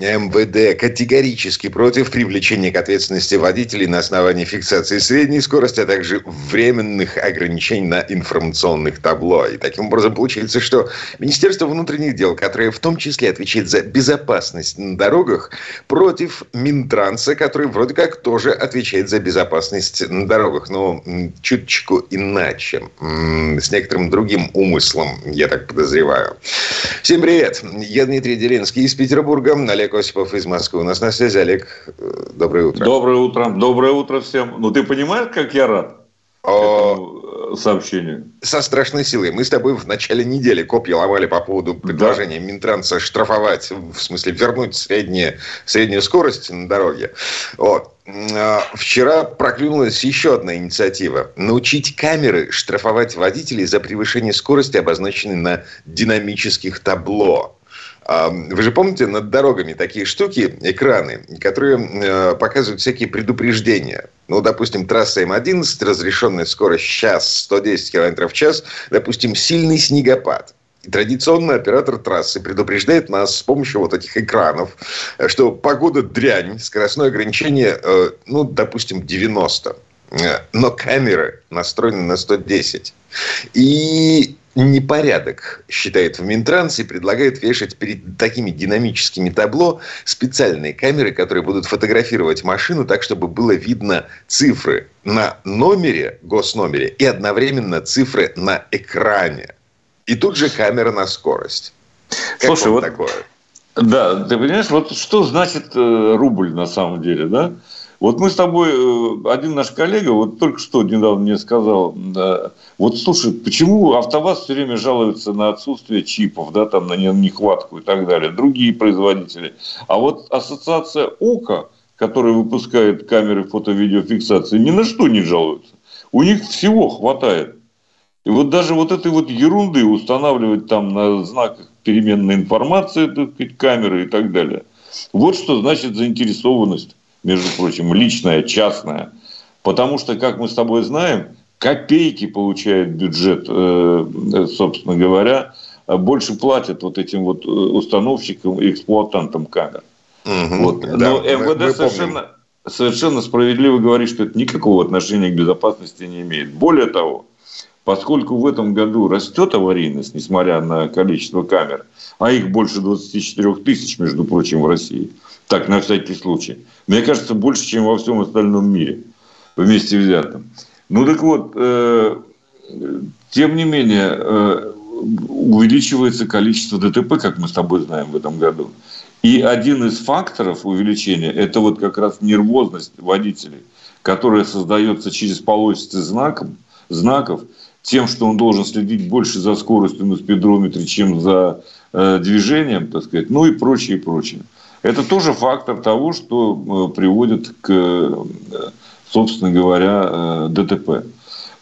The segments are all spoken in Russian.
МВД категорически против привлечения к ответственности водителей на основании фиксации средней скорости, а также временных ограничений на информационных табло. И таким образом получается, что Министерство внутренних дел, которое в том числе отвечает за безопасность на дорогах, против Минтранса, который вроде как тоже отвечает за безопасность на дорогах, но чуточку иначе, с некоторым другим умыслом, я так подозреваю. Всем привет! Я Дмитрий Делинский из Петербурга, Олег Олег Осипов из Москвы. У нас на связи. Олег, э, доброе утро. Доброе утро. Доброе утро всем. Ну, ты понимаешь, как я рад? О... Э, сообщению. Со страшной силой. Мы с тобой в начале недели копья ломали по поводу предложения да. Минтранса штрафовать, в смысле вернуть средние, среднюю скорость на дороге. Вот. А, вчера проклюнулась еще одна инициатива. Научить камеры штрафовать водителей за превышение скорости, обозначенной на динамических табло. Вы же помните, над дорогами такие штуки, экраны, которые э, показывают всякие предупреждения. Ну, допустим, трасса М11, разрешенная скорость сейчас 110 км в час, допустим, сильный снегопад. И традиционно оператор трассы предупреждает нас с помощью вот этих экранов, что погода дрянь, скоростное ограничение, э, ну, допустим, 90. Э, но камеры настроены на 110. И непорядок, считает в Минтрансе, и предлагает вешать перед такими динамическими табло специальные камеры, которые будут фотографировать машину так, чтобы было видно цифры на номере, госномере, и одновременно цифры на экране. И тут же камера на скорость. Как Слушай, вот такое? Да, ты понимаешь, вот что значит э, рубль на самом деле, да? Вот мы с тобой, э, один наш коллега, вот только что недавно мне сказал, да, вот слушай, почему АвтоВАЗ все время жалуется на отсутствие чипов, да, там на нехватку и так далее, другие производители. А вот ассоциация ОКО, которая выпускает камеры фото-видеофиксации, ни на что не жалуются. У них всего хватает. И вот даже вот этой вот ерунды устанавливать там на знаках переменной информации, так сказать, камеры и так далее. Вот что значит заинтересованность между прочим, личная, частная. Потому что, как мы с тобой знаем, копейки получает бюджет, э, собственно говоря, больше платят вот этим вот э, установщикам и эксплуатантам камер. Угу, вот. Да, Но МВД мы, совершенно, совершенно справедливо говорит, что это никакого отношения к безопасности не имеет. Более того, поскольку в этом году растет аварийность, несмотря на количество камер, а их больше 24 тысяч, между прочим, в России, так, на всякий случай, мне кажется, больше, чем во всем остальном мире, вместе взятом. Ну, так вот, э, тем не менее, э, увеличивается количество ДТП, как мы с тобой знаем в этом году. И один из факторов увеличения – это вот как раз нервозность водителей, которая создается через полосицы знаков, знаков – тем, что он должен следить больше за скоростью на спидрометре, чем за э, движением, так сказать, ну и прочее, прочее. Это тоже фактор того, что э, приводит к, э, собственно говоря, э, ДТП.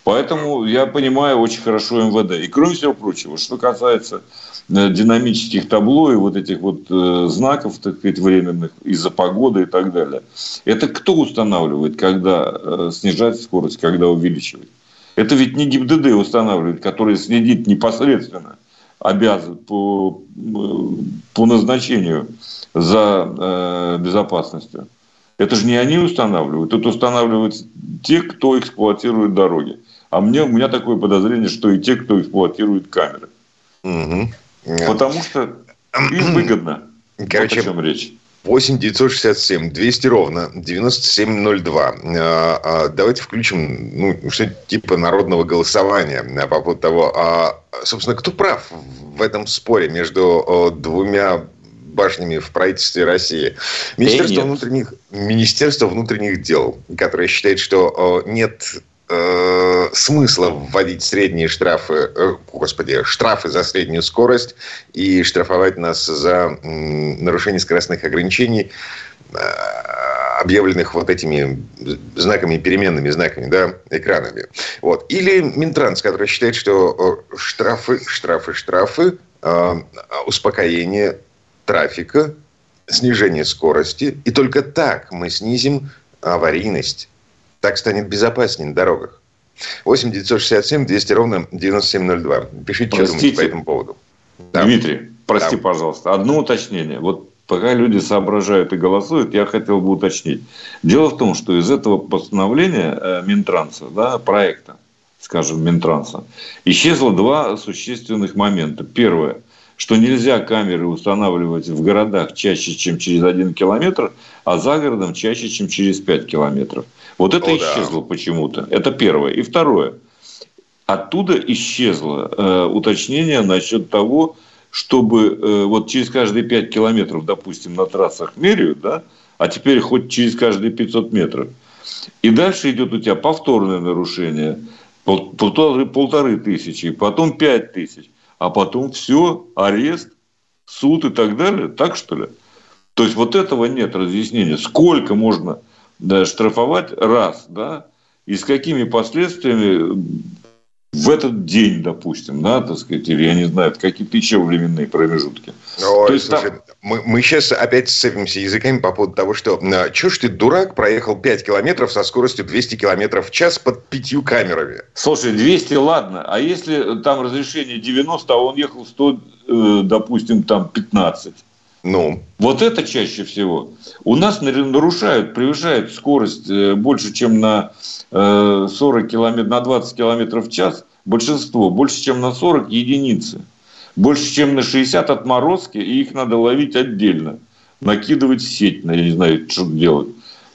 Поэтому я понимаю очень хорошо МВД. И кроме всего прочего, что касается э, динамических табло и вот этих вот э, знаков, так сказать, временных из-за погоды и так далее. Это кто устанавливает, когда э, снижать скорость, когда увеличивать? Это ведь не ГИБДД устанавливает, который следит непосредственно, обязан по, по назначению за э, безопасностью. Это же не они устанавливают, это устанавливают те, кто эксплуатирует дороги. А мне, у меня такое подозрение, что и те, кто эксплуатирует камеры. Угу. Потому что им выгодно. Короче, вот о чем речь. 8 967 200 ровно 9702. А, а, давайте включим ну, что типа народного голосования по поводу того, а, собственно, кто прав в этом споре между двумя башнями в правительстве России. Министерство, внутренних, Министерство внутренних дел, которое считает, что нет э, смысла вводить средние штрафы, э, господи, штрафы за среднюю скорость и штрафовать нас за э, нарушение скоростных ограничений, э, объявленных вот этими знаками, переменными знаками, да, экранами. Вот. Или Минтранс, который считает, что э, штрафы, штрафы, штрафы, э, успокоение трафика, снижение скорости, и только так мы снизим аварийность так станет безопаснее на дорогах. 8 967 200 ровно 9702. Пишите, Простите, что думаете по этому поводу. Да. Дмитрий, прости, да. пожалуйста, одно уточнение. Вот пока люди соображают и голосуют, я хотел бы уточнить. Дело в том, что из этого постановления э, Минтранса, да, проекта, скажем, Минтранса, исчезло два существенных момента. Первое, что нельзя камеры устанавливать в городах чаще, чем через один километр, а за городом чаще, чем через пять километров. Вот это О, исчезло да. почему-то. Это первое. И второе. Оттуда исчезло э, уточнение насчет того, чтобы э, вот через каждые 5 километров, допустим, на трассах меряют, да, а теперь хоть через каждые 500 метров. И дальше идет у тебя повторное нарушение, полторы, полторы тысячи, потом 5 тысяч, а потом все, арест, суд и так далее. Так что ли? То есть вот этого нет разъяснения. Сколько можно да, штрафовать раз, да, и с какими последствиями в этот день, допустим, да, так сказать, или я не знаю, какие-то еще временные промежутки. Ой, То есть, слушай, там... мы, мы сейчас опять сцепимся языками по поводу того, что чё ж ты, дурак, проехал 5 километров со скоростью 200 километров в час под пятью камерами? Слушай, 200, ладно, а если там разрешение 90, а он ехал 100, э, допустим, там 15? Ну. Вот это чаще всего. У нас нарушают, превышают скорость э, больше, чем на 40 э, километров, на 20 километров в час. Большинство. Больше, чем на 40 единицы. Больше, чем на 60 отморозки, и их надо ловить отдельно. Накидывать сеть, я не знаю, что делать.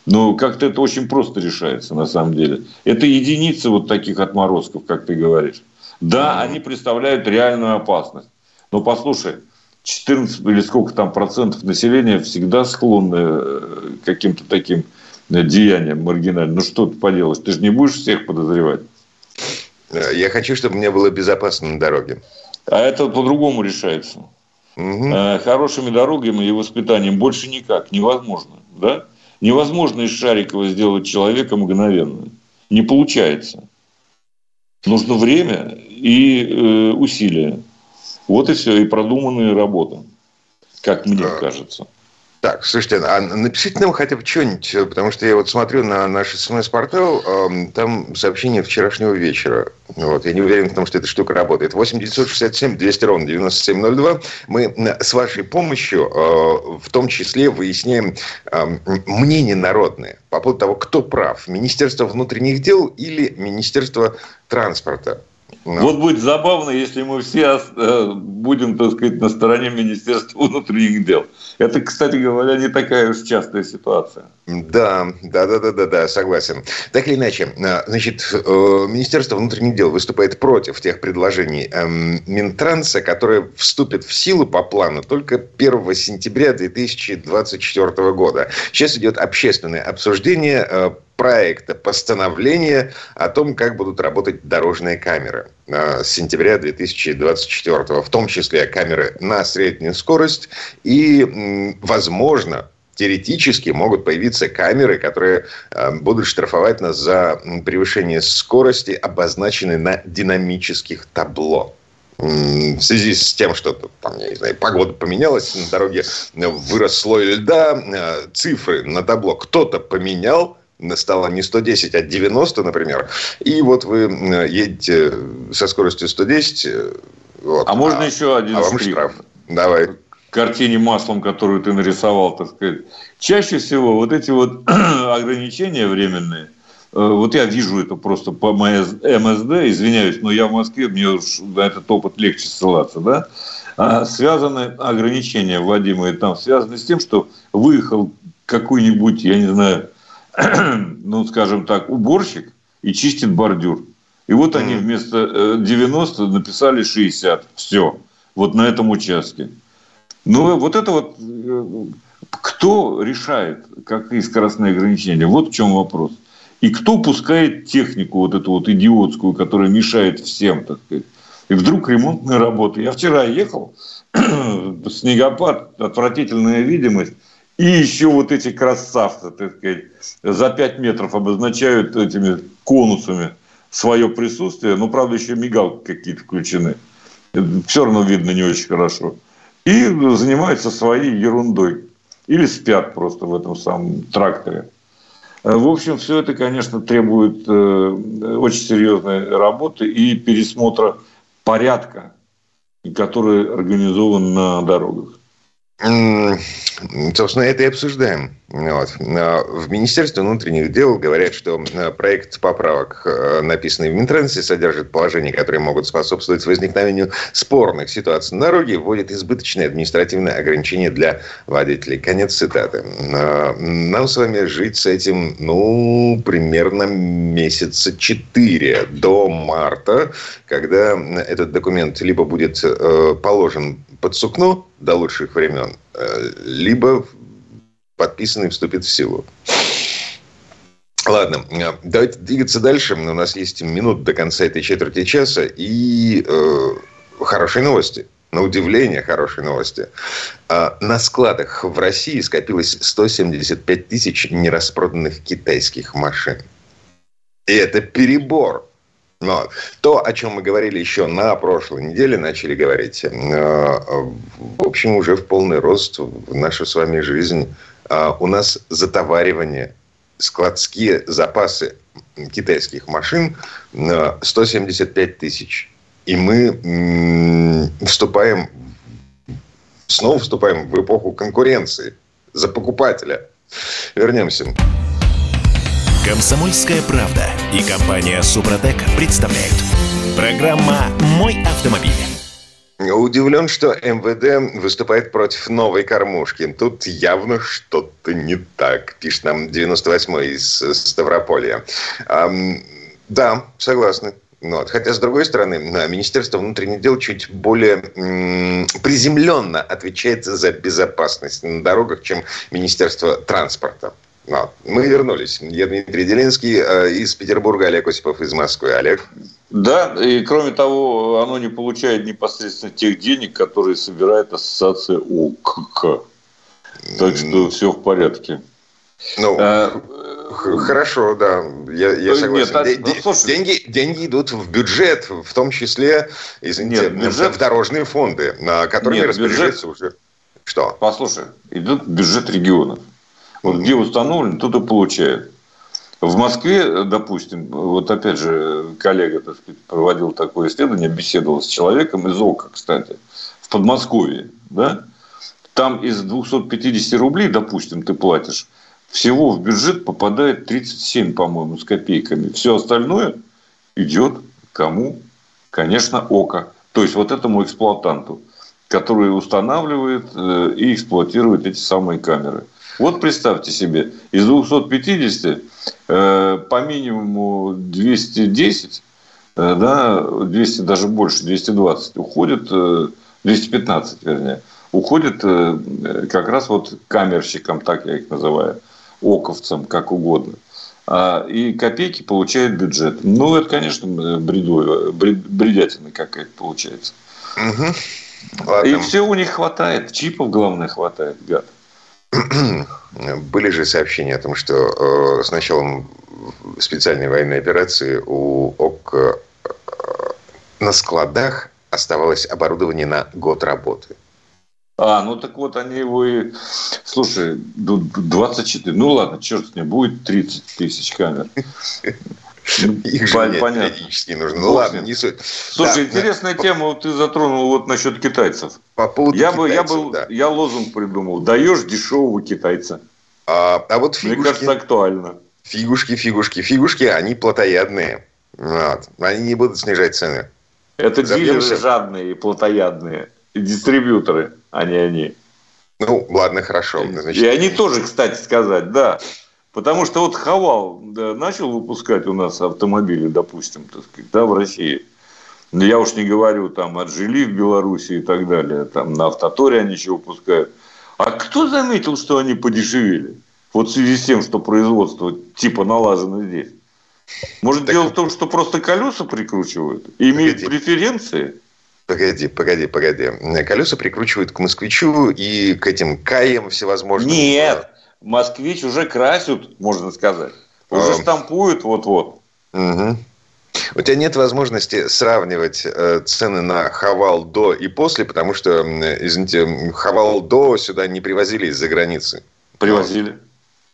Но как-то это очень просто решается на самом деле. Это единицы вот таких отморозков, как ты говоришь. Да, они представляют реальную опасность. Но послушай, 14 или сколько там процентов населения всегда склонны э, к каким-то таким э, деяниям маргинальным. Ну, что ты поделаешь? Ты же не будешь всех подозревать. Э, я хочу, чтобы мне было безопасно на дороге. А это по-другому решается. Угу. Хорошими дорогами и воспитанием больше никак. Невозможно. Да? Невозможно из Шарикова сделать человека мгновенно. Не получается. Нужно время и э, усилия. Вот и все, и продуманная работа, как мне а, кажется. Так, слушайте, а напишите нам хотя бы что-нибудь, потому что я вот смотрю на наш смс-портал, там сообщение вчерашнего вечера. Вот, я не уверен в том, что эта штука работает. 8 967 200 ровно 9702. Мы с вашей помощью а, в том числе выясняем мнение народное по поводу того, кто прав. Министерство внутренних дел или Министерство транспорта. Ну. Вот будет забавно, если мы все э, будем, так сказать, на стороне Министерства внутренних дел. Это, кстати говоря, не такая уж частая ситуация. Да, да, да, да, да, да, согласен. Так или иначе, э, значит, э, Министерство внутренних дел выступает против тех предложений эм, Минтранса, которые вступят в силу по плану только 1 сентября 2024 года. Сейчас идет общественное обсуждение проекта постановления о том, как будут работать дорожные камеры с сентября 2024, в том числе камеры на среднюю скорость и, возможно, теоретически могут появиться камеры, которые э, будут штрафовать нас за превышение скорости, обозначенной на динамических табло в связи с тем, что там, я не знаю, погода поменялась, на дороге вырос слой льда, э, цифры на табло кто-то поменял, стало не 110, а 90, например, и вот вы едете со скоростью 110. Э, вот, а, а можно еще один а вам штраф? Давай. Картине маслом, которую ты нарисовал, так сказать. Чаще всего вот эти вот ограничения временные, э, вот я вижу это просто по моей МСД, извиняюсь, но я в Москве, мне уж на этот опыт легче ссылаться, да, а связаны ограничения, вводимые там, связаны с тем, что выехал какой-нибудь, я не знаю, ну, скажем так, уборщик и чистит бордюр. И вот они вместо 90 э, написали 60. Все. Вот на этом участке. Ну, вот это вот... Э, кто решает, какие скоростные ограничения? Вот в чем вопрос. И кто пускает технику вот эту вот идиотскую, которая мешает всем, так сказать. И вдруг ремонтные работы. Я вчера ехал, снегопад, отвратительная видимость. И еще вот эти красавцы, так сказать, за 5 метров обозначают этими конусами свое присутствие. Ну, правда, еще мигалки какие-то включены. Все равно видно не очень хорошо. И занимаются своей ерундой. Или спят просто в этом самом тракторе. В общем, все это, конечно, требует очень серьезной работы и пересмотра порядка, который организован на дорогах. Собственно, это и обсуждаем. Вот. В Министерстве внутренних дел говорят, что э, проект поправок, э, написанный в Минтрансе, содержит положения, которые могут способствовать возникновению спорных ситуаций на дороге, вводит избыточные административные ограничения для водителей. Конец цитаты. Нам с вами жить с этим, ну, примерно месяца четыре до марта, когда этот документ либо будет э, положен под сукно до лучших времен, либо подписанный вступит в силу. Ладно, давайте двигаться дальше. У нас есть минут до конца этой четверти часа. И э, хорошие новости. На удивление, хорошие новости. А, на складах в России скопилось 175 тысяч нераспроданных китайских машин. И это перебор. Но то, о чем мы говорили еще на прошлой неделе, начали говорить, э, в общем, уже в полный рост в нашу с вами жизнь а, у нас затоваривание, складские запасы китайских машин 175 тысяч. И мы вступаем, снова вступаем в эпоху конкуренции за покупателя. Вернемся. Комсомольская правда и компания Супротек представляют. Программа «Мой автомобиль». Удивлен, что МВД выступает против новой кормушки. Тут явно что-то не так, пишет нам 98-й из Ставрополья. Да, согласны. Ну вот. Хотя, с другой стороны, Министерство внутренних дел чуть более приземленно отвечает за безопасность на дорогах, чем Министерство транспорта. Вот. Мы вернулись. Я Дмитрий Делинский э, из Петербурга, Олег Осипов из Москвы. Олег. Да, и кроме того, оно не получает непосредственно тех денег, которые собирает ассоциация ОКК. Так что все в порядке. Ну, а, хорошо, да, я, я согласен. Нет, а, ну, слушай, деньги, деньги идут в бюджет, в том числе, извините, нет, бюджет, в дорожные фонды, которыми нет, распоряжается бюджет, уже. Что? Послушай, идет бюджет регионов. Вот где установлен, тот и получает. В Москве, допустим, вот опять же коллега так сказать, проводил такое исследование, беседовал с человеком из ОКО, кстати, в Подмосковье, да, там из 250 рублей, допустим, ты платишь, всего в бюджет попадает 37, по-моему, с копейками. Все остальное идет кому? Конечно, ОКО. То есть, вот этому эксплуатанту, который устанавливает э, и эксплуатирует эти самые камеры. Вот представьте себе, из 250 э, по минимуму 210, э, да, 200 даже больше, 220 уходит, э, 215 вернее, уходит э, как раз вот камерщикам, так я их называю, оковцам, как угодно. А, и копейки получает бюджет. Ну, это, конечно, бреду, бред, бредятина какая-то получается. Угу. И все у них хватает. Чипов, главное, хватает, гад. Были же сообщения о том, что э, с началом специальной военной операции у ОК э, на складах оставалось оборудование на год работы. А, ну так вот они его и... Слушай, 24... Ну ладно, черт с ним, будет 30 тысяч камер. Их же периодически нужно. Ну, ладно, не суть. Слушай, интересная тема ты затронул вот насчет китайцев. По поводу я бы, я был, я лозунг придумал. Даешь дешевого китайца. А, а вот фигушки... Мне кажется, актуально. Фигушки, фигушки, фигушки, они плотоядные. Вот. Они не будут снижать цены. Это Забьемся. дилеры жадные и плотоядные. И дистрибьюторы, а не они. Ну, ладно, хорошо. Значит, и они тоже, кстати сказать, да. Потому что вот Хавал да, начал выпускать у нас автомобили, допустим, так сказать, да, в России. Но я уж не говорю там от Жили в Беларуси и так далее. Там на автоторе они еще выпускают. А кто заметил, что они подешевели? Вот в связи с тем, что производство типа налажено здесь. Может, так... дело в том, что просто колеса прикручивают? И имеют Погоди. преференции? Погоди, погоди, погоди. Колеса прикручивают к москвичу и к этим каям всевозможным. Нет, москвич уже красят, можно сказать. Уже штампуют вот-вот. Угу. У тебя нет возможности сравнивать э, цены на Хавал до и после, потому что, извините, Хавал до сюда не привозили из-за границы. Привозили.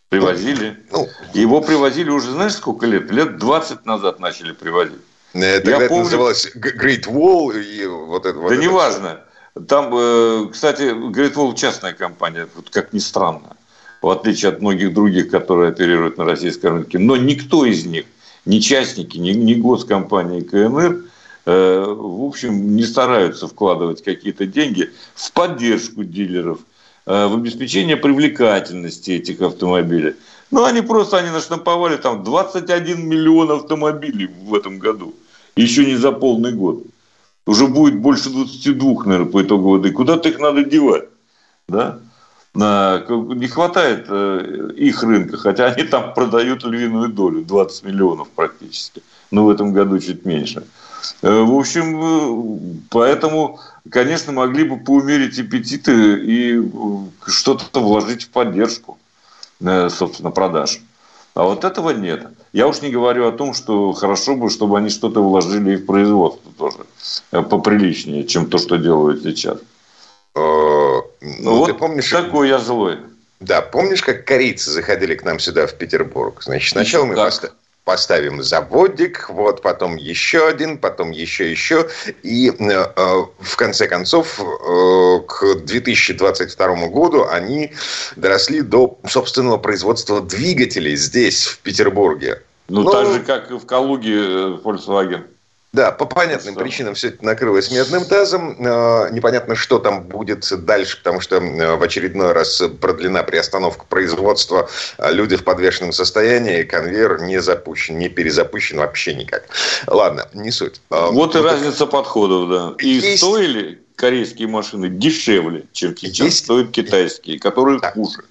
Привозили. Ну, Его привозили уже, знаешь, сколько лет? Лет 20 назад начали привозить. Э, тогда Я это помню... называлось Great Wall и вот это. Вот да это неважно. Там, э, кстати, Great Wall частная компания, как ни странно, в отличие от многих других, которые оперируют на российском рынке. Но никто из них, ни частники, ни, ни госкомпании КНР, э, в общем, не стараются вкладывать какие-то деньги в поддержку дилеров, в обеспечение привлекательности этих автомобилей. Ну, они просто, они наштамповали там 21 миллион автомобилей в этом году. Еще не за полный год уже будет больше 22, наверное, по итогу воды. Куда-то их надо девать, да? Не хватает э, их рынка, хотя они там продают львиную долю, 20 миллионов практически. Но в этом году чуть меньше. Э, в общем, э, поэтому, конечно, могли бы поумерить аппетиты и что-то вложить в поддержку, собственно, продаж. А вот этого нет. Я уж не говорю о том, что хорошо бы, чтобы они что-то вложили и в производство тоже поприличнее, чем то, что делают сейчас. Э, ну, вот ты помнишь, такой я злой. Да, помнишь, как корейцы заходили к нам сюда, в Петербург? Значит, сначала мы поста поставим заводик, вот потом еще один, потом еще еще. И э, э в конце концов э, к 2022 году они доросли до собственного производства двигателей здесь, в Петербурге. Ну, ну так же, как и в Калуге э, Volkswagen. Да, по понятным что? причинам все это накрылось медным тазом. Э, непонятно, что там будет дальше, потому что э, в очередной раз продлена приостановка производства. А люди в подвешенном состоянии, конвейер не запущен, не перезапущен вообще никак. Ладно, не суть. А, вот и разница подходов, да. И есть... стоили корейские машины дешевле, чем сейчас есть... стоят китайские, которые да. хуже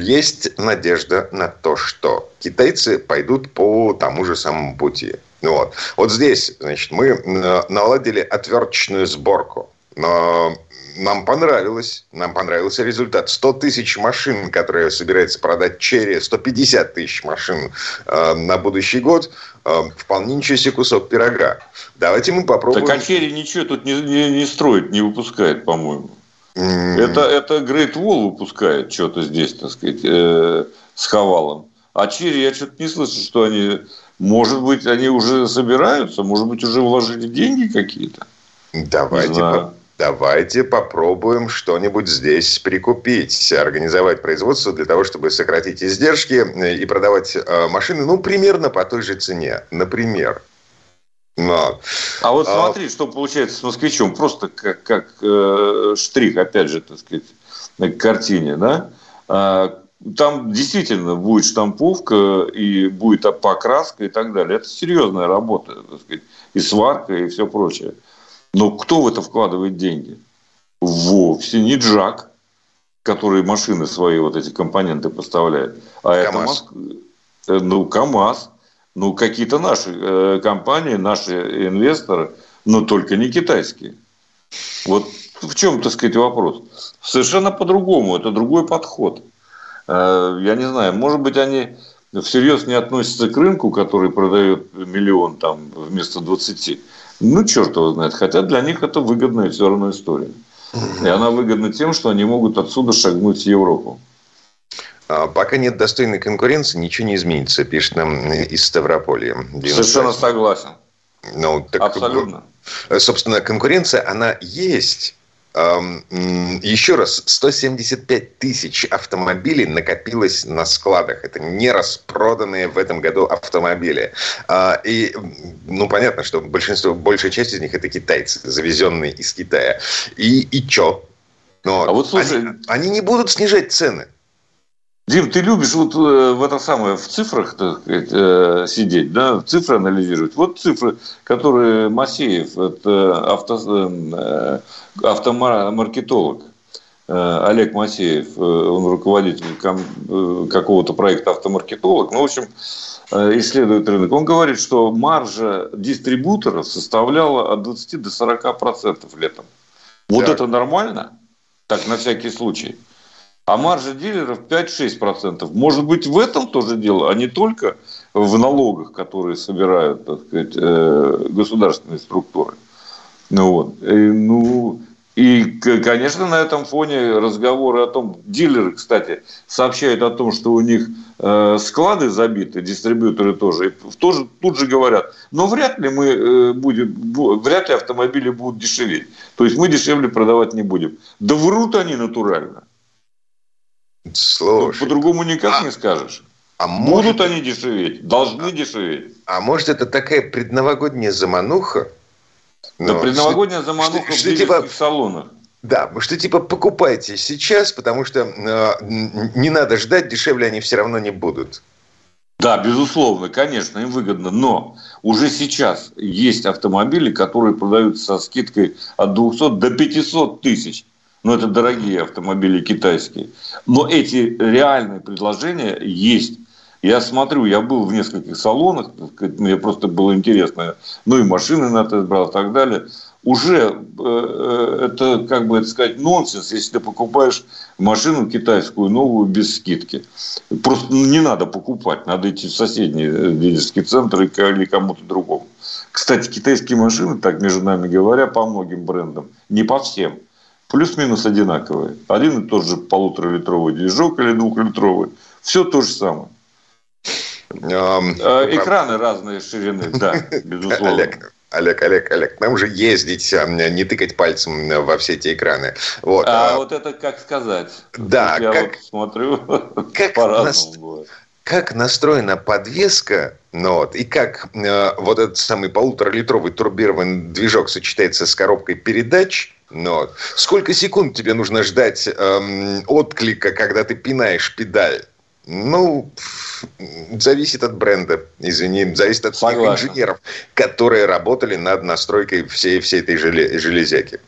есть надежда на то, что китайцы пойдут по тому же самому пути. Вот, вот здесь, значит, мы э, наладили отверточную сборку. Но нам понравилось, нам понравился результат. 100 тысяч машин, которые собирается продать Черри, 150 тысяч машин э, на будущий год, э, вполне ничего себе кусок пирога. Давайте мы попробуем. Так а Черри ничего тут не, не, не строит, не выпускает, по-моему. Mm. Это, это Great Wall выпускает что-то здесь, так сказать, э, с Хавалом. А Черри, я что-то не слышу, что они может быть, они уже собираются, может быть, уже вложили деньги какие-то. Давайте, по- давайте попробуем что-нибудь здесь прикупить, организовать производство для того, чтобы сократить издержки э, и продавать э, машины, ну, примерно по той же цене. Например. Но, а вот а смотри, а... что получается с москвичом. Просто как, как э, штрих, опять же, так сказать, к картине, да? Там действительно будет штамповка и будет покраска и так далее. Это серьезная работа, так сказать, и сварка, и все прочее. Но кто в это вкладывает деньги? Вовсе не Джак, который машины свои вот эти компоненты поставляет. А КамАЗ. это э, ну, КАМАЗ. Ну, какие-то наши э, компании, наши инвесторы, но только не китайские. Вот в чем, так сказать, вопрос? Совершенно по-другому. Это другой подход. Э, я не знаю, может быть, они всерьез не относятся к рынку, который продает миллион там вместо 20. Ну, черт его знает. Хотя для них это выгодная все равно история. И она выгодна тем, что они могут отсюда шагнуть в Европу. А, пока нет достойной конкуренции, ничего не изменится, пишет нам из Ставрополья. Совершенно согласен. Ну, так, Абсолютно. Собственно, конкуренция, она есть. Еще раз, 175 тысяч автомобилей накопилось на складах. Это не распроданные в этом году автомобили. А, и, ну, понятно, что большинство, большая часть из них это китайцы, завезенные из Китая. И, и чё? Но а вот слушай... они, они не будут снижать цены. Дим, ты любишь вот э, в это самое, в цифрах так сказать, э, сидеть, да, цифры анализировать. Вот цифры, которые Масеев, это авто, э, автомаркетолог, Олег Масеев, он руководитель какого-то проекта автомаркетолог, ну, в общем, исследует рынок. Он говорит, что маржа дистрибуторов составляла от 20 до 40 процентов летом. Вот так. это нормально? Так, на всякий случай а маржа дилеров 5-6%. Может быть, в этом тоже дело, а не только в налогах, которые собирают так сказать, э, государственные структуры. Ну, вот. И, ну, и конечно, на этом фоне разговоры о том, дилеры, кстати, сообщают о том, что у них э, склады забиты, дистрибьюторы тоже, и тоже тут же говорят, но вряд ли мы э, будем, вряд ли автомобили будут дешеветь. То есть мы дешевле продавать не будем. Да врут они натурально. Слушай, по-другому никак а, не скажешь. А Будут может... они дешеветь, должны а, дешеветь. А может это такая предновогодняя замануха? Да, Но предновогодняя что, замануха что, в типа, салонах. Да, что типа покупайте сейчас, потому что э, не надо ждать, дешевле они все равно не будут. Да, безусловно, конечно, им выгодно. Но уже сейчас есть автомобили, которые продаются со скидкой от 200 до 500 тысяч. Но это дорогие автомобили китайские. Но эти реальные предложения есть. Я смотрю, я был в нескольких салонах, мне просто было интересно, ну и машины на тест брал и так далее. Уже э, э, это, как бы это сказать, нонсенс, если ты покупаешь машину китайскую новую без скидки. Просто не надо покупать, надо идти в соседний э, дилерский центр или кому-то другому. Кстати, китайские машины, так между нами говоря, по многим брендам, не по всем, плюс-минус одинаковые. Один и тот же полуторалитровый движок или двухлитровый. Все то же самое. Э, экраны разные ширины, да, безусловно. Олег, Олег, Олег, Олег, нам же ездить, а, не тыкать пальцем во все эти экраны. Вот. А, а вот это как сказать? Да, я как, вот смотрю, как по-разному Как настроена подвеска, ну, вот, и как э, вот этот самый полуторалитровый турбированный движок сочетается с коробкой передач, ну, вот. Сколько секунд тебе нужно ждать эм, отклика, когда ты пинаешь педаль? Ну, зависит от бренда, извини, зависит от Согласен. тех инженеров, которые работали над настройкой всей, всей этой железяки.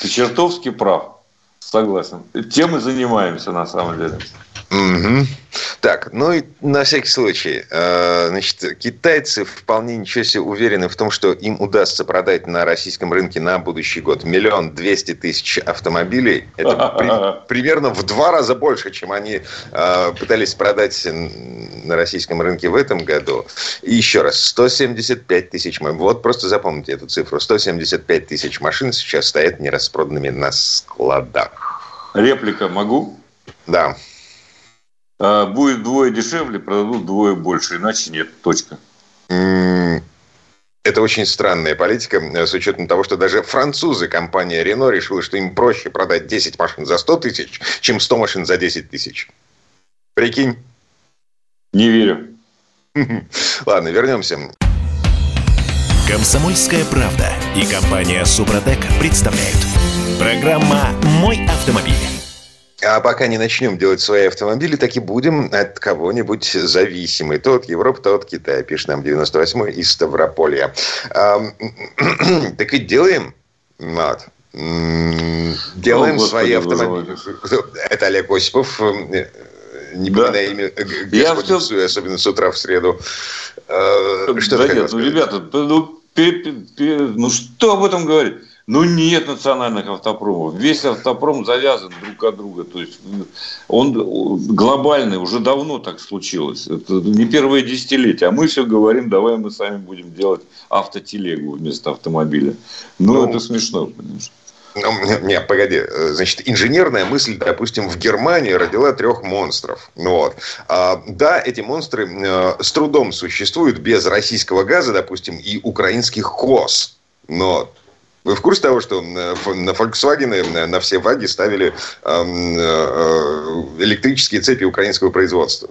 Ты чертовски прав. Согласен. Тем и занимаемся на самом деле. Угу. Так, ну и на всякий случай, э, значит, китайцы вполне ничего себе уверены в том, что им удастся продать на российском рынке на будущий год миллион двести тысяч автомобилей. Это при, примерно в два раза больше, чем они э, пытались продать на российском рынке в этом году. И еще раз, 175 тысяч, вот просто запомните эту цифру, 175 тысяч машин сейчас стоят нераспроданными на складах. Реплика могу? Да. А, будет двое дешевле, продадут двое больше, иначе нет. Точка. Это очень странная политика, э, с учетом того, что даже французы, компания Renault, решила, что им проще продать 10 машин за 100 тысяч, чем 100 машин за 10 тысяч. Прикинь? Не верю. Ладно, вернемся. Комсомольская правда и компания Супротек представляют. Программа «Мой автомобиль». А пока не начнем делать свои автомобили, так и будем от кого-нибудь зависимы. То от Европы, то от Китая, пишет нам 98-й из Ставрополья. А, так и делаем. Вот. Делаем О, свои автомобили. Это Олег Осипов. Э, не да. на имя Господи, все... особенно с утра в среду. А, что да нет, ну, ребята, ну, ну что об этом говорить? Ну, нет национальных автопромов. Весь автопром завязан друг от друга. То есть он глобальный, уже давно так случилось. Это не первое десятилетие. А мы все говорим, давай мы сами будем делать автотелегу вместо автомобиля. Ну, ну это смешно, конечно. Ну, не, погоди. Значит, инженерная мысль, допустим, в Германии родила трех монстров. Вот. А, да, эти монстры э, с трудом существуют без российского газа, допустим, и украинских КОС. Но вы в курсе того, что на Volkswagen на все ваги ставили эм, э, электрические цепи украинского производства?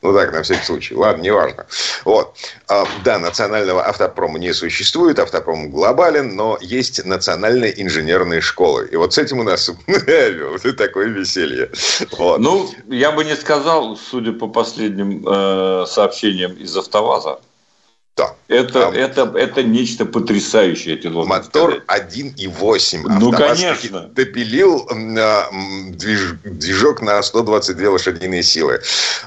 Ну так, на всякий случай. Ладно, неважно. Вот. А, да, национального автопрома не существует, автопром глобален, но есть национальные инженерные школы. И вот с этим у нас такое веселье. Вот. Ну, я бы не сказал, судя по последним э, сообщениям из АвтоВАЗа, да. Это, а, это, это нечто потрясающее, эти Мотор 1,8. Ну, конечно. Допилил а, движ, движок на 122 лошадиные силы.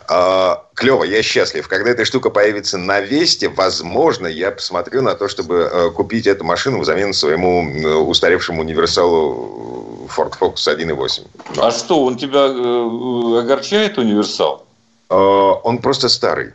А, клево, я счастлив. Когда эта штука появится на Весте, возможно, я посмотрю на то, чтобы а, купить эту машину взамен своему устаревшему универсалу Ford Focus 1.8. А что, он тебя э, огорчает, универсал? Он просто старый.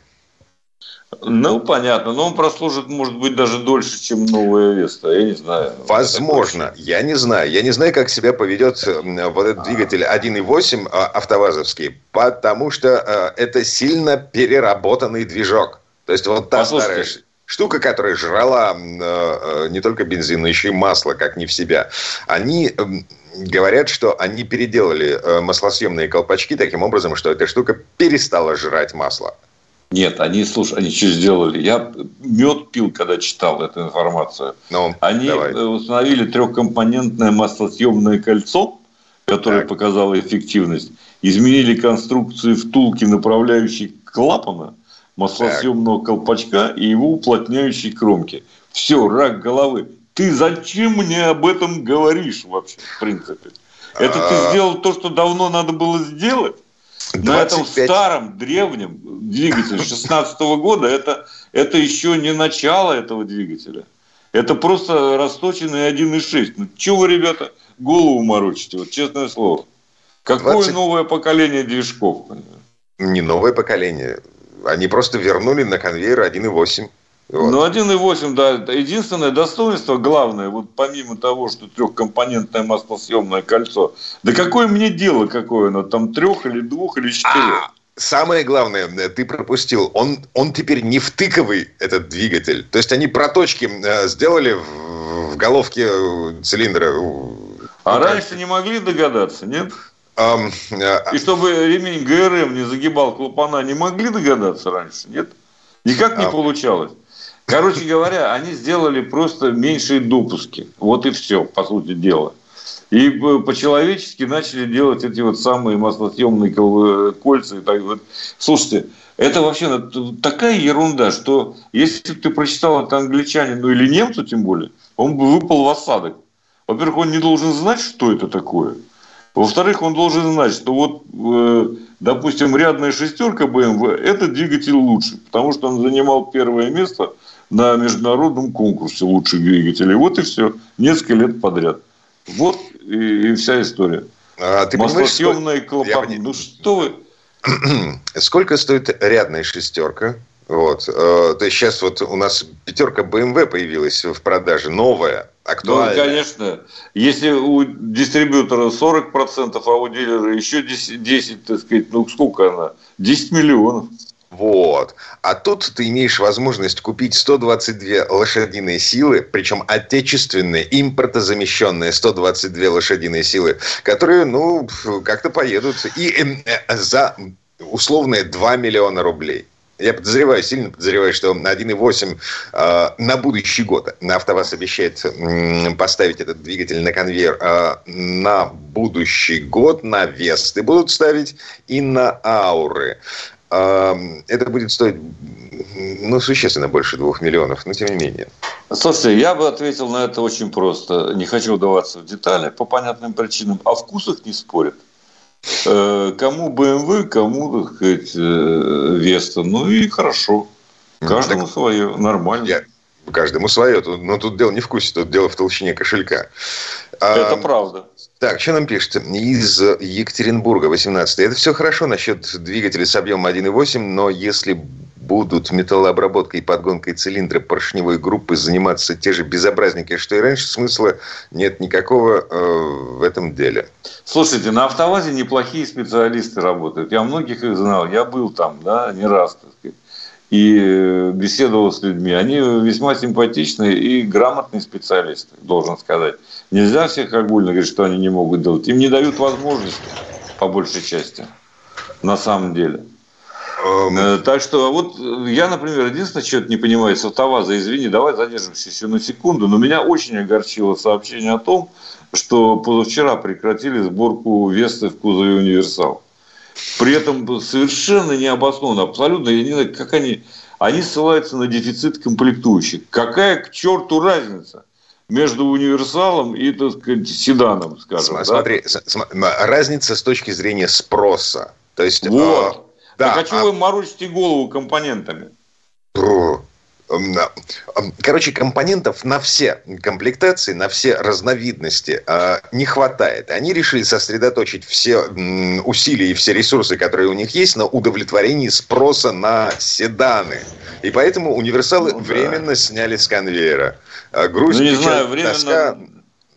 Ну, понятно. Но он прослужит, может быть, даже дольше, чем новая Веста. Я не знаю. Возможно. Я не знаю. Я не знаю, как себя поведет вот этот двигатель 1.8 а, автовазовский, потому что э, это сильно переработанный движок. То есть вот та старая штука, которая жрала э, не только бензин, но еще и масло, как не в себя. Они говорят, что они переделали э, маслосъемные колпачки таким образом, что эта штука перестала жрать масло. Нет, они, слушай, они что сделали? Я мед пил, когда читал эту информацию. Ну, они давай. Э, установили трехкомпонентное маслосъемное кольцо, которое так. показало эффективность. Изменили конструкцию втулки, направляющей клапана, маслосъемного так. колпачка и его уплотняющей кромки. Все, рак головы. Ты зачем мне об этом говоришь вообще, в принципе? Это ты а. сделал то, что давно надо было сделать? 25... На этом старом, древнем двигателе 16 года это, это еще не начало этого двигателя. Это просто расточенный 1.6. Ну, чего вы, ребята, голову морочите? Вот честное слово. Какое 20... новое поколение движков? Не новое поколение. Они просто вернули на конвейер 1.8. Вот. Ну, 1,8, да, единственное достоинство, главное, вот помимо того, что трехкомпонентное маслосъемное кольцо, да какое мне дело, какое оно, там трех или двух или четырех? А, самое главное, ты пропустил, он, он теперь не втыковый, этот двигатель. То есть они проточки э, сделали в, в головке э, цилиндра. А ну, раньше не могли догадаться, нет? Um, uh, И чтобы ремень ГРМ не загибал клапана, не могли догадаться раньше, нет? Никак не uh, получалось. Короче говоря, они сделали просто меньшие допуски. Вот и все, по сути дела. И по-человечески начали делать эти вот самые маслосъемные кольца. И так вот. Слушайте, это вообще такая ерунда, что если бы ты прочитал это англичанину или немцу тем более, он бы выпал в осадок. Во-первых, он не должен знать, что это такое. Во-вторых, он должен знать, что вот, э, допустим, рядная шестерка BMW – это двигатель лучше, потому что он занимал первое место – на международном конкурсе лучших двигателей. Вот и все. Несколько лет подряд. Вот и, и вся история. А, ты Маслосъемные клапаны. Я... Ну что вы... Сколько стоит рядная шестерка? Вот. Э, то есть сейчас вот у нас пятерка BMW появилась в продаже, новая, актуальная. Ну, конечно. Если у дистрибьютора 40%, а у дилера еще 10, 10 так сказать, ну сколько она? 10 миллионов. Вот. А тут ты имеешь возможность купить 122 лошадиные силы, причем отечественные, импортозамещенные 122 лошадиные силы, которые, ну, как-то поедут и э, за условные 2 миллиона рублей. Я подозреваю, сильно подозреваю, что на 1.8 э, на будущий год на АвтоВАЗ обещает э, поставить этот двигатель на конвейер э, на будущий год, на Весты будут ставить и на Ауры это будет стоить ну, существенно больше двух миллионов, но тем не менее. Слушайте, я бы ответил на это очень просто. Не хочу удаваться в детали по понятным причинам. О вкусах не спорят. Э, кому BMW, кому, так сказать, Веста. Ну и хорошо. Каждому так, свое. Нормально. Я, каждому свое. Но тут дело не в вкусе, тут дело в толщине кошелька. Это а, правда. Так, что нам пишет? Из Екатеринбурга, 18 Это все хорошо насчет двигателя с объемом 1.8, но если будут металлообработкой и подгонкой цилиндра поршневой группы заниматься те же безобразники, что и раньше, смысла нет никакого э, в этом деле. Слушайте, на автовазе неплохие специалисты работают. Я многих их знал. Я был там, да, не раз, так сказать и э, беседовал с людьми. Они весьма симпатичные и грамотные специалисты, должен сказать. Нельзя всех огульно говорить, что они не могут делать. Им не дают возможности, по большей части, на самом деле. Um... Так что вот я, например, единственное, что не понимаю, с автоваза, извини, давай задержимся еще на секунду, но меня очень огорчило сообщение о том, что позавчера прекратили сборку Весты в кузове «Универсал». При этом совершенно необоснованно, абсолютно, я не знаю, как они, они ссылаются на дефицит комплектующих. Какая к черту разница? между универсалом и, так сказать, седаном, скажем. Смотри, да? разница с точки зрения спроса. То есть, вот. А, да, так а что а... вы морочите голову компонентами? Короче, компонентов на все комплектации, на все разновидности э, не хватает. Они решили сосредоточить все усилия и все ресурсы, которые у них есть, на удовлетворении спроса на седаны. И поэтому универсалы ну, временно да. сняли с конвейера. Грусть, ну, не знаю, временно... тоска,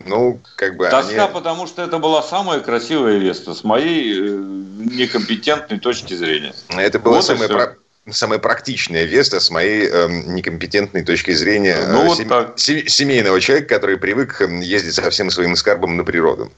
ну, как бы Тоска, они... потому что это была самая красивая Веста с моей э, некомпетентной точки зрения. Это была вот самая, про... самая практичная Веста с моей э, некомпетентной точки зрения ну, э, вот сем... так. семейного человека, который привык эм, ездить со всем своим скарбом на природу.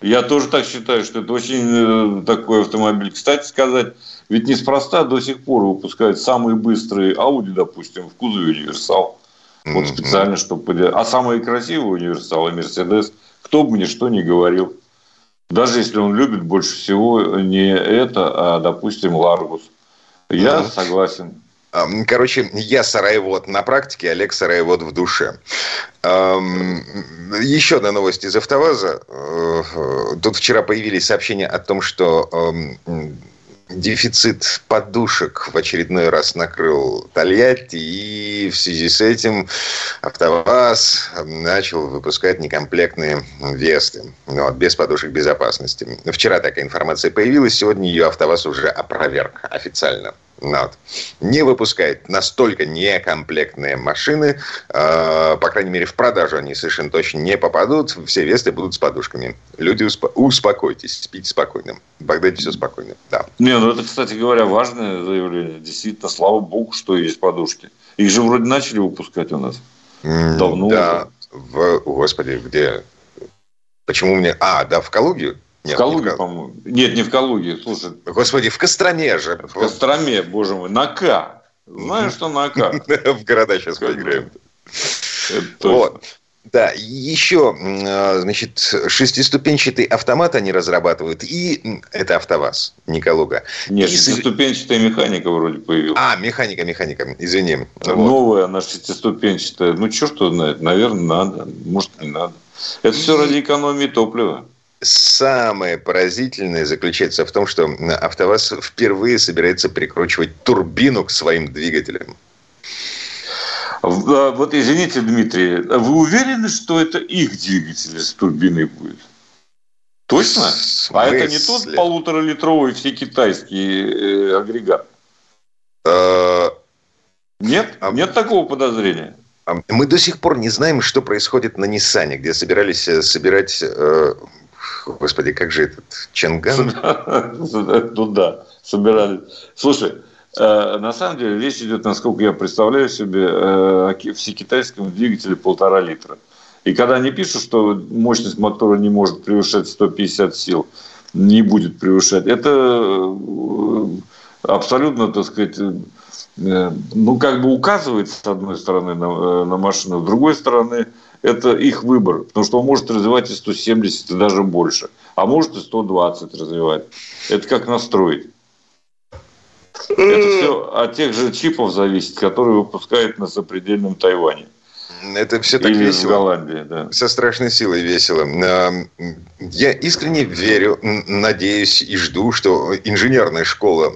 Я тоже так считаю, что это очень э, такой автомобиль. Кстати сказать, ведь неспроста до сих пор выпускают самые быстрые Audi, допустим, в кузове универсал. Вот специально, чтобы... А самые красивые универсалы Мерседес, кто бы ни что ни говорил. Даже если он любит больше всего не это, а, допустим, Ларгус. Я mm. согласен. Короче, я сараевод на практике, Олег сараевод в душе. Еще одна новость из «АвтоВАЗа». Э, тут вчера появились сообщения о том, что дефицит подушек в очередной раз накрыл Тольятти, и в связи с этим АвтоВАЗ начал выпускать некомплектные Весты, вот, без подушек безопасности. Вчера такая информация появилась, сегодня ее АвтоВАЗ уже опроверг официально. Вот. Не выпускает настолько некомплектные машины. Э, по крайней мере, в продажу они совершенно точно не попадут. Все весты будут с подушками. Люди, успо- успокойтесь, спите спокойно. В Багдаде все спокойно. Да. Не, ну это, кстати говоря, важное заявление. Действительно, слава богу, что есть подушки. Их же вроде начали выпускать у нас. Давно. Да. В, господи, где? Почему мне... А, да, в Калуге? Нет, в Калуге, в... по-моему. Нет, не в Калуге, слушай. Господи, в Костроме же. В Костроме, боже мой, на К. Знаешь, что на К? В города сейчас поиграем. Вот. Да, еще, а, значит, шестиступенчатый автомат они разрабатывают, и это АвтоВАЗ, не Калуга. Нет, и шестиступенчатая механика вроде появилась. А, механика, механика, извини. Новая она шестиступенчатая. Ну, черт знает, наверное, надо, может, не надо. Это все ради экономии топлива. Самое поразительное заключается в том, что АвтоВАЗ впервые собирается прикручивать турбину к своим двигателям. А, вот извините, Дмитрий, вы уверены, что это их двигатель с турбиной будет? Точно? А это не тот полуторалитровый все китайский э, агрегат? А... Нет? А... Нет такого подозрения? Мы до сих пор не знаем, что происходит на Ниссане, где собирались э, собирать э, Господи, как же этот Чанган? Ну да, собирали. Слушай, э, на самом деле речь идет, насколько я представляю себе, э, о всекитайском двигателе полтора литра. И когда они пишут, что мощность мотора не может превышать 150 сил, не будет превышать, это э, абсолютно, так сказать, ну, как бы указывает, с одной стороны, на, на машину, с другой стороны, это их выбор. Потому что он может развивать и 170, и даже больше. А может и 120 развивать. Это как настроить. Это все от тех же чипов зависит, которые выпускают на сопредельном Тайване. Это все так Или весело. в Голландии, да. Со страшной силой весело. Я искренне верю, надеюсь и жду, что инженерная школа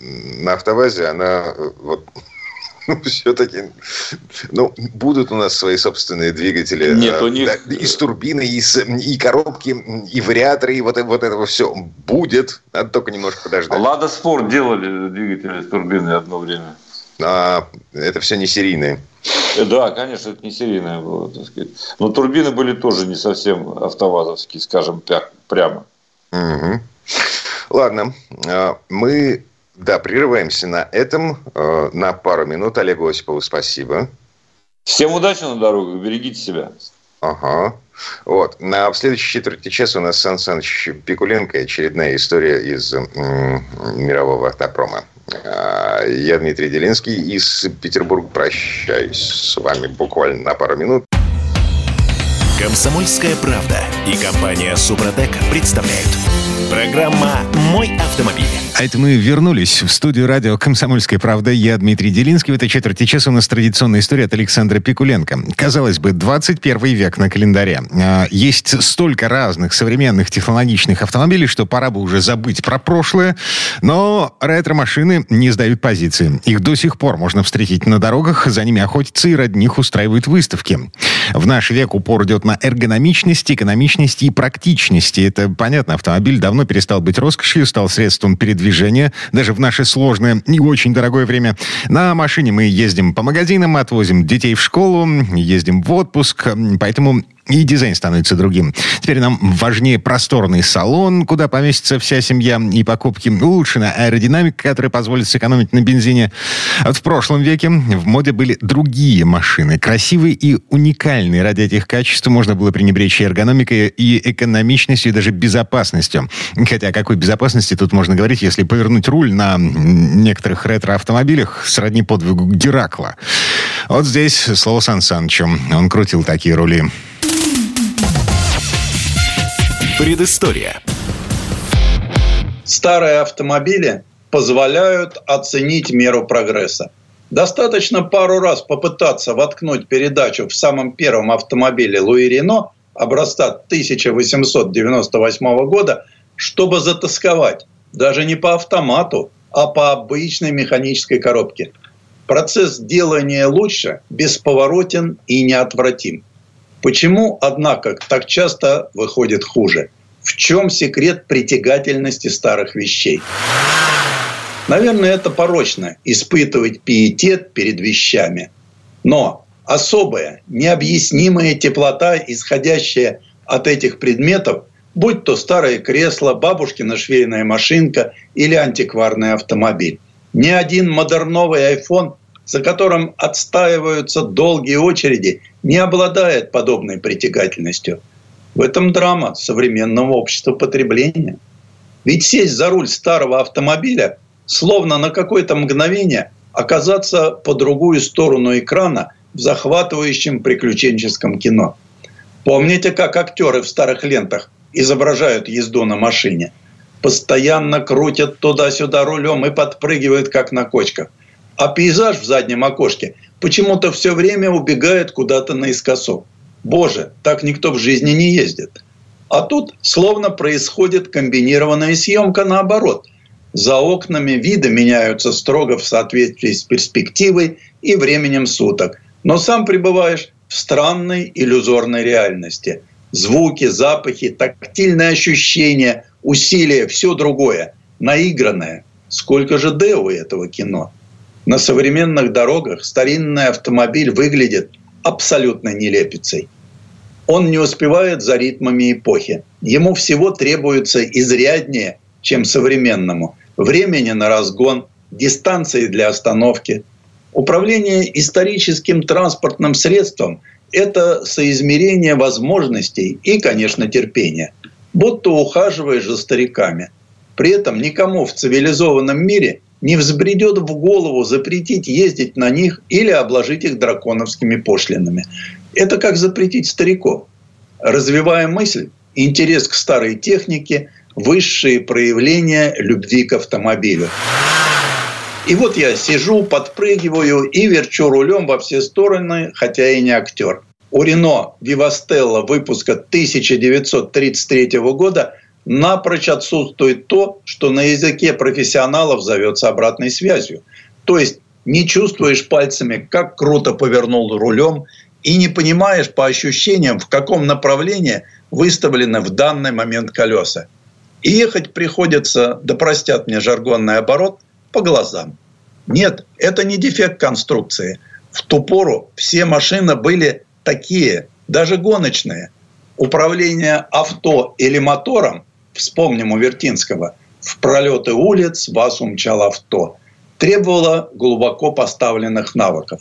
на автовазе, она вот все-таки, ну, будут у нас свои собственные двигатели. Нет, у них... Да, и с турбиной, и, с, и коробки, и вариаторы, и вот, вот этого все будет. Надо только немножко подождать. Лада Спорт делали двигатели с турбиной одно время. А, это все не серийные. Э, да, конечно, это не серийное было, так сказать. Но турбины были тоже не совсем автовазовские, скажем прямо. Угу. Ладно, мы да, прерываемся на этом. Э, на пару минут. Олегу Осипову спасибо. Всем удачи на дорогах. Берегите себя. Ага. Вот. На, в следующей четверти часа у нас Сан Саныч Пикуленко. Очередная история из м- мирового автопрома. А, я Дмитрий Делинский из Петербурга прощаюсь с вами буквально на пару минут. Комсомольская правда и компания Супротек представляют. Программа «Мой автомобиль». А это мы вернулись в студию радио «Комсомольская правда». Я Дмитрий Делинский. В этой четверти часа у нас традиционная история от Александра Пикуленко. Казалось бы, 21 век на календаре. А, есть столько разных современных технологичных автомобилей, что пора бы уже забыть про прошлое. Но ретро-машины не сдают позиции. Их до сих пор можно встретить на дорогах, за ними охотятся и ради них устраивают выставки. В наш век упор идет на эргономичность, экономичность и практичность. Это понятно, автомобиль давно перестал быть роскошью, стал средством передвижения движения, даже в наше сложное и очень дорогое время. На машине мы ездим по магазинам, отвозим детей в школу, ездим в отпуск, поэтому и дизайн становится другим. Теперь нам важнее просторный салон, куда поместится вся семья, и покупки. Улучшена аэродинамика, которая позволит сэкономить на бензине. Вот в прошлом веке в моде были другие машины. Красивые и уникальные. Ради этих качеств можно было пренебречь и эргономикой, и экономичностью, и даже безопасностью. Хотя о какой безопасности тут можно говорить, если повернуть руль на некоторых ретро-автомобилях сродни подвигу Геракла. Вот здесь слово Сан Санычу. Он крутил такие рули. Предыстория. Старые автомобили позволяют оценить меру прогресса. Достаточно пару раз попытаться воткнуть передачу в самом первом автомобиле Луи Рено образца 1898 года, чтобы затасковать. Даже не по автомату, а по обычной механической коробке. Процесс делания лучше бесповоротен и неотвратим. Почему, однако, так часто выходит хуже? В чем секрет притягательности старых вещей? Наверное, это порочно – испытывать пиетет перед вещами. Но особая, необъяснимая теплота, исходящая от этих предметов, будь то старое кресло, бабушкина швейная машинка или антикварный автомобиль. Ни один модерновый iPhone за которым отстаиваются долгие очереди, не обладает подобной притягательностью. В этом драма современного общества потребления. Ведь сесть за руль старого автомобиля, словно на какое-то мгновение оказаться по другую сторону экрана в захватывающем приключенческом кино. Помните, как актеры в старых лентах изображают езду на машине? Постоянно крутят туда-сюда рулем и подпрыгивают, как на кочках – а пейзаж в заднем окошке почему-то все время убегает куда-то наискосок. Боже, так никто в жизни не ездит. А тут словно происходит комбинированная съемка наоборот. За окнами виды меняются строго в соответствии с перспективой и временем суток. Но сам пребываешь в странной иллюзорной реальности. Звуки, запахи, тактильные ощущения, усилия, все другое. Наигранное. Сколько же Д у этого кино? На современных дорогах старинный автомобиль выглядит абсолютно нелепицей. Он не успевает за ритмами эпохи. Ему всего требуется изряднее, чем современному. Времени на разгон, дистанции для остановки. Управление историческим транспортным средством – это соизмерение возможностей и, конечно, терпения. Будто ухаживаешь за стариками. При этом никому в цивилизованном мире – не взбредет в голову запретить ездить на них или обложить их драконовскими пошлинами. Это как запретить стариков. Развивая мысль, интерес к старой технике, высшие проявления любви к автомобилю. И вот я сижу, подпрыгиваю и верчу рулем во все стороны, хотя и не актер. У Рено Вивастелла выпуска 1933 года напрочь отсутствует то, что на языке профессионалов зовется обратной связью. То есть не чувствуешь пальцами, как круто повернул рулем, и не понимаешь по ощущениям, в каком направлении выставлены в данный момент колеса. И ехать приходится, да простят мне жаргонный оборот, по глазам. Нет, это не дефект конструкции. В ту пору все машины были такие, даже гоночные. Управление авто или мотором вспомним у Вертинского, в пролеты улиц вас умчал авто, требовало глубоко поставленных навыков.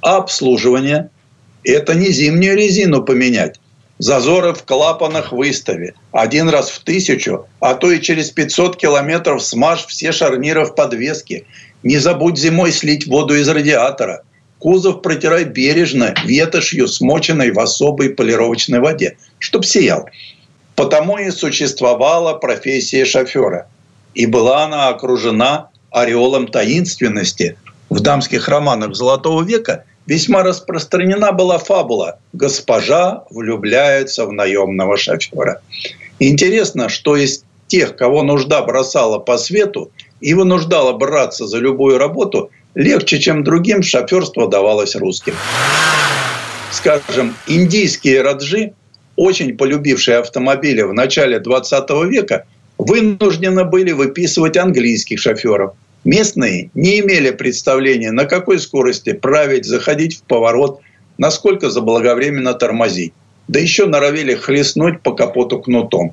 А обслуживание – это не зимнюю резину поменять, зазоры в клапанах выстави, один раз в тысячу, а то и через 500 километров смажь все шарниры в подвеске. Не забудь зимой слить воду из радиатора. Кузов протирай бережно, ветошью, смоченной в особой полировочной воде, чтоб сиял. Потому и существовала профессия шофера. И была она окружена ореолом таинственности. В дамских романах Золотого века весьма распространена была фабула «Госпожа влюбляется в наемного шофера». Интересно, что из тех, кого нужда бросала по свету и вынуждала браться за любую работу, легче, чем другим, шоферство давалось русским. Скажем, индийские раджи, очень полюбившие автомобили в начале 20 века, вынуждены были выписывать английских шоферов. Местные не имели представления, на какой скорости править, заходить в поворот, насколько заблаговременно тормозить. Да еще норовили хлестнуть по капоту кнутом.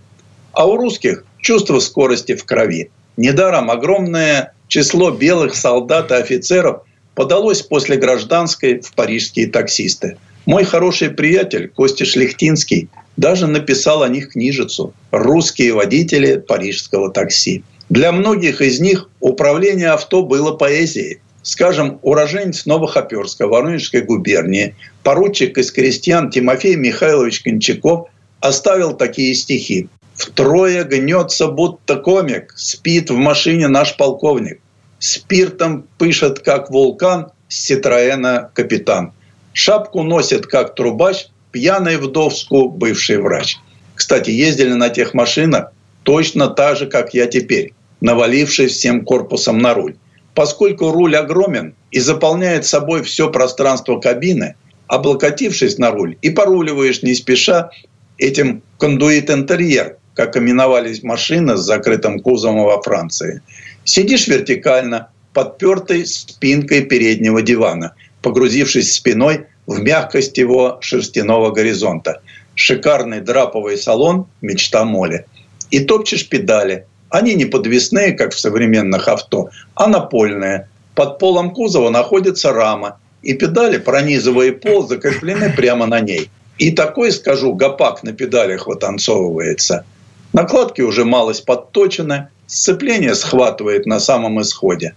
А у русских чувство скорости в крови. Недаром огромное число белых солдат и офицеров подалось после гражданской в парижские таксисты. Мой хороший приятель Костя Шлихтинский даже написал о них книжицу «Русские водители парижского такси». Для многих из них управление авто было поэзией. Скажем, уроженец Новохоперска, Воронежской губернии, поручик из крестьян Тимофей Михайлович Кончаков оставил такие стихи. Втрое гнется, будто комик, спит в машине наш полковник. Спиртом пышет, как вулкан, с Ситроена капитан. Шапку носит, как трубач, пьяный вдовску бывший врач. Кстати, ездили на тех машинах точно так же, как я теперь, навалившись всем корпусом на руль. Поскольку руль огромен и заполняет собой все пространство кабины, облокотившись на руль и поруливаешь не спеша этим кондуит-интерьер, как именовались машины с закрытым кузовом во Франции. Сидишь вертикально, подпертой спинкой переднего дивана, погрузившись спиной в мягкость его шерстяного горизонта. Шикарный драповый салон – мечта моли. И топчешь педали. Они не подвесные, как в современных авто, а напольные. Под полом кузова находится рама, и педали, пронизывая пол, закреплены прямо на ней. И такой, скажу, гопак на педалях вытанцовывается. Накладки уже малость подточены, сцепление схватывает на самом исходе.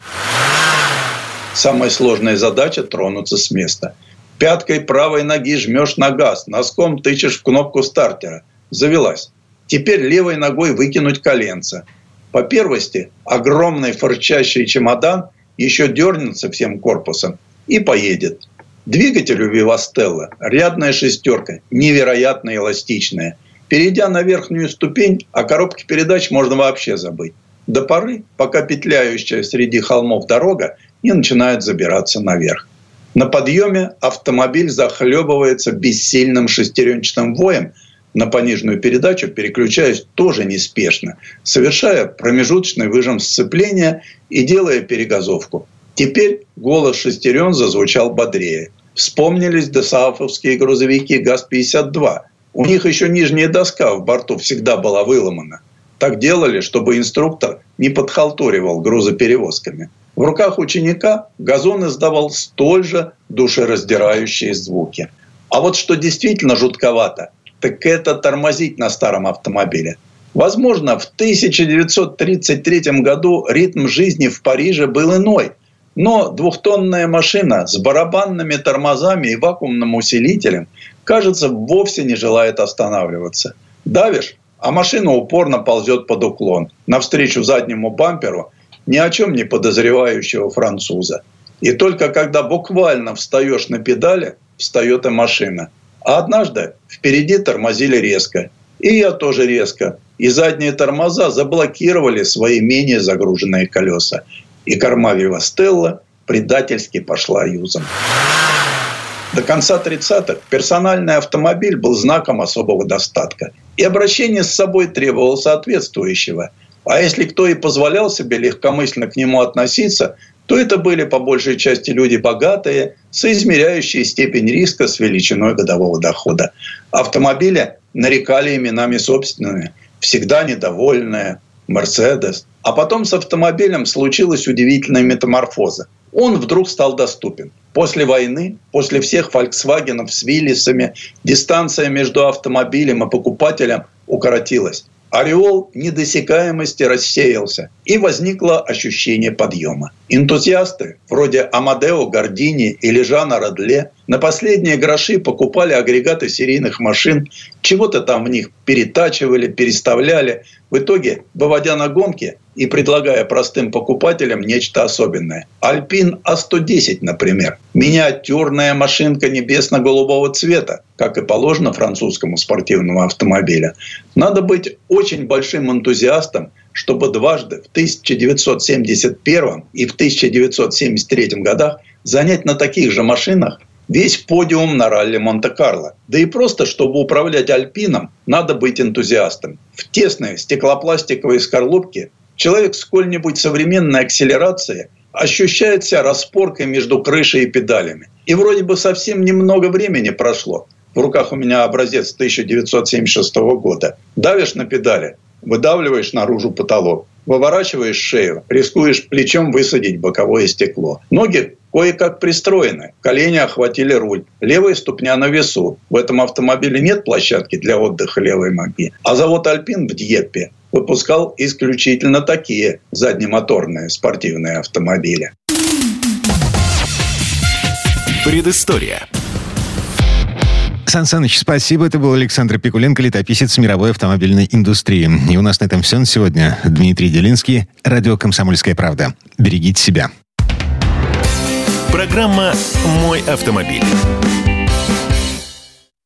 Самая сложная задача – тронуться с места. Пяткой правой ноги жмешь на газ, носком тычешь в кнопку стартера. Завелась. Теперь левой ногой выкинуть коленца. По первости, огромный форчащий чемодан еще дернется всем корпусом и поедет. Двигатель у Вивастелла – рядная шестерка, невероятно эластичная – Перейдя на верхнюю ступень, о коробке передач можно вообще забыть. До поры, пока петляющая среди холмов дорога не начинает забираться наверх. На подъеме автомобиль захлебывается бессильным шестеренчатым воем, на пониженную передачу переключаясь тоже неспешно, совершая промежуточный выжим сцепления и делая перегазовку. Теперь голос шестерен зазвучал бодрее. Вспомнились досаафовские грузовики ГАЗ-52 – у них еще нижняя доска в борту всегда была выломана. Так делали, чтобы инструктор не подхалтуривал грузоперевозками. В руках ученика газон издавал столь же душераздирающие звуки. А вот что действительно жутковато, так это тормозить на старом автомобиле. Возможно, в 1933 году ритм жизни в Париже был иной. Но двухтонная машина с барабанными тормозами и вакуумным усилителем кажется, вовсе не желает останавливаться. Давишь, а машина упорно ползет под уклон, навстречу заднему бамперу ни о чем не подозревающего француза. И только когда буквально встаешь на педали, встает и машина. А однажды впереди тормозили резко. И я тоже резко. И задние тормоза заблокировали свои менее загруженные колеса. И корма Вивастелла предательски пошла юзом. До конца 30-х персональный автомобиль был знаком особого достатка. И обращение с собой требовало соответствующего. А если кто и позволял себе легкомысленно к нему относиться, то это были по большей части люди богатые, соизмеряющие степень риска с величиной годового дохода. Автомобили нарекали именами собственными, всегда недовольные, Мерседес. А потом с автомобилем случилась удивительная метаморфоза. Он вдруг стал доступен. После войны, после всех Volkswagen с Виллисами, дистанция между автомобилем и покупателем укоротилась. Ореол недосекаемости рассеялся, и возникло ощущение подъема. Энтузиасты, вроде Амадео Гордини или Жана Родле, на последние гроши покупали агрегаты серийных машин, чего-то там в них перетачивали, переставляли. В итоге, выводя на гонки и предлагая простым покупателям нечто особенное. Альпин А110, например. Миниатюрная машинка небесно-голубого цвета, как и положено французскому спортивному автомобилю. Надо быть очень большим энтузиастом, чтобы дважды в 1971 и в 1973 годах занять на таких же машинах весь подиум на ралли Монте-Карло. Да и просто, чтобы управлять Альпином, надо быть энтузиастом. В тесной стеклопластиковой скорлупке человек сколь-нибудь современной акселерации ощущает себя распоркой между крышей и педалями. И вроде бы совсем немного времени прошло. В руках у меня образец 1976 года. Давишь на педали, выдавливаешь наружу потолок, выворачиваешь шею, рискуешь плечом высадить боковое стекло. Ноги кое-как пристроены, колени охватили руль, левая ступня на весу. В этом автомобиле нет площадки для отдыха левой ноги. А завод «Альпин» в Дьеппе выпускал исключительно такие заднемоторные спортивные автомобили. Предыстория. Сан Саныч, спасибо. Это был Александр Пикуленко, летописец мировой автомобильной индустрии. И у нас на этом все на сегодня. Дмитрий Делинский, радио «Комсомольская правда». Берегите себя. Программа «Мой автомобиль».